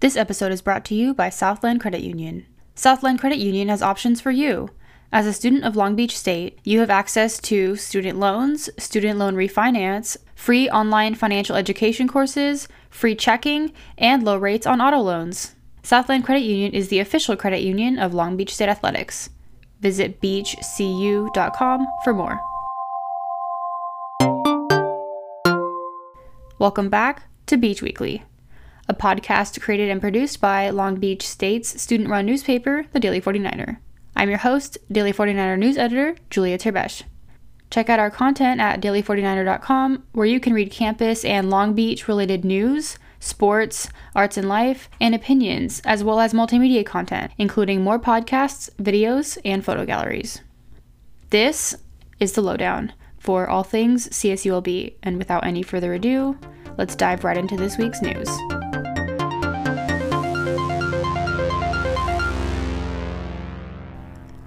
This episode is brought to you by Southland Credit Union. Southland Credit Union has options for you. As a student of Long Beach State, you have access to student loans, student loan refinance, free online financial education courses, free checking, and low rates on auto loans. Southland Credit Union is the official credit union of Long Beach State Athletics. Visit beachcu.com for more. Welcome back to Beach Weekly, a podcast created and produced by Long Beach State's student run newspaper, the Daily 49er. I'm your host, Daily 49er news editor, Julia Terbesh. Check out our content at daily49er.com, where you can read campus and Long Beach related news, sports, arts and life, and opinions, as well as multimedia content, including more podcasts, videos, and photo galleries. This is the lowdown for all things CSULB, and without any further ado, let's dive right into this week's news.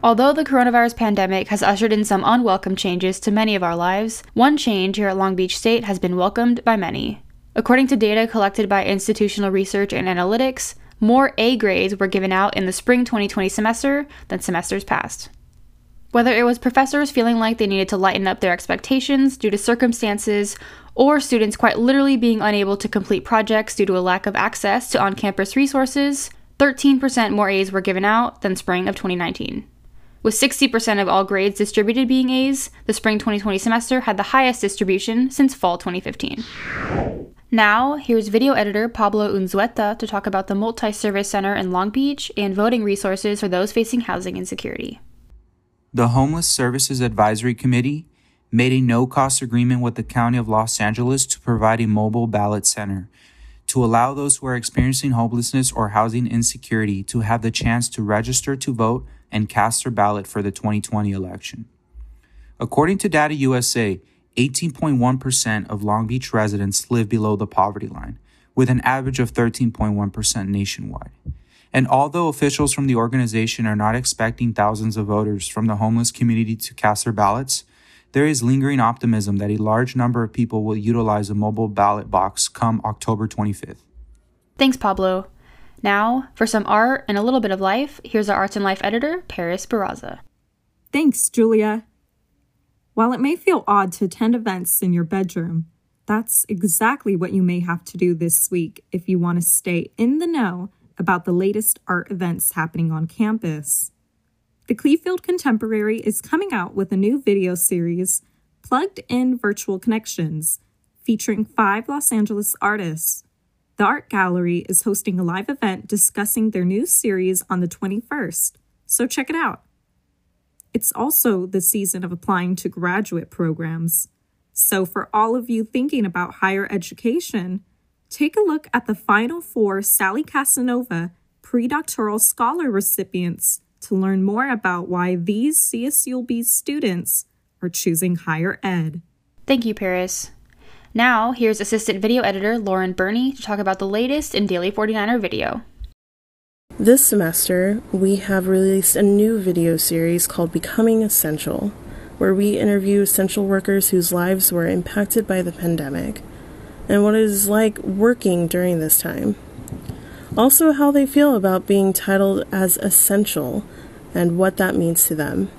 Although the coronavirus pandemic has ushered in some unwelcome changes to many of our lives, one change here at Long Beach State has been welcomed by many. According to data collected by Institutional Research and Analytics, more A grades were given out in the spring 2020 semester than semesters past. Whether it was professors feeling like they needed to lighten up their expectations due to circumstances, or students quite literally being unable to complete projects due to a lack of access to on campus resources, 13% more A's were given out than spring of 2019. With 60% of all grades distributed being A's, the spring 2020 semester had the highest distribution since fall 2015. Now, here's video editor Pablo Unzueta to talk about the Multi Service Center in Long Beach and voting resources for those facing housing insecurity. The Homeless Services Advisory Committee made a no cost agreement with the County of Los Angeles to provide a mobile ballot center to allow those who are experiencing homelessness or housing insecurity to have the chance to register to vote and cast their ballot for the 2020 election. According to Data USA, 18.1% of Long Beach residents live below the poverty line, with an average of 13.1% nationwide. And although officials from the organization are not expecting thousands of voters from the homeless community to cast their ballots, there is lingering optimism that a large number of people will utilize a mobile ballot box come October 25th. Thanks, Pablo. Now, for some art and a little bit of life, here's our Arts and Life editor, Paris Barraza. Thanks, Julia. While it may feel odd to attend events in your bedroom, that's exactly what you may have to do this week if you want to stay in the know about the latest art events happening on campus. The Kleefeld Contemporary is coming out with a new video series, Plugged in Virtual Connections, featuring five Los Angeles artists. The art gallery is hosting a live event discussing their new series on the 21st, so check it out. It's also the season of applying to graduate programs. So, for all of you thinking about higher education, take a look at the final four Sally Casanova predoctoral scholar recipients to learn more about why these CSULB students are choosing higher ed. Thank you, Paris. Now, here's assistant video editor Lauren Burney to talk about the latest in Daily 49er video. This semester, we have released a new video series called Becoming Essential, where we interview essential workers whose lives were impacted by the pandemic and what it is like working during this time. Also, how they feel about being titled as essential and what that means to them.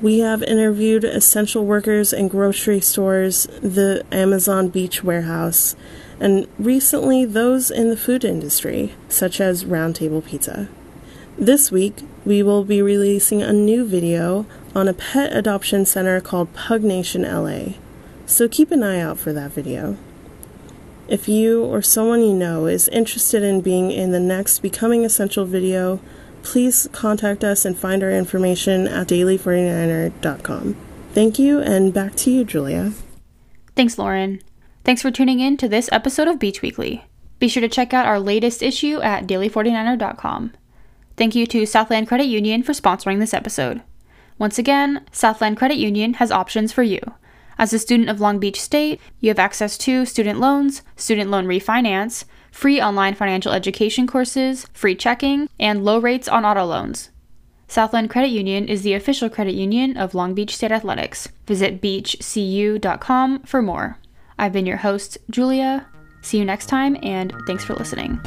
We have interviewed essential workers in grocery stores, the Amazon Beach warehouse, and recently those in the food industry, such as Roundtable Pizza. This week, we will be releasing a new video on a pet adoption center called Pug Nation LA, so keep an eye out for that video. If you or someone you know is interested in being in the next Becoming Essential video, please contact us and find our information at daily49er.com. Thank you, and back to you, Julia. Thanks, Lauren. Thanks for tuning in to this episode of Beach Weekly. Be sure to check out our latest issue at daily49er.com. Thank you to Southland Credit Union for sponsoring this episode. Once again, Southland Credit Union has options for you. As a student of Long Beach State, you have access to student loans, student loan refinance, free online financial education courses, free checking, and low rates on auto loans. Southland Credit Union is the official credit union of Long Beach State Athletics. Visit beachcu.com for more. I've been your host, Julia. See you next time, and thanks for listening.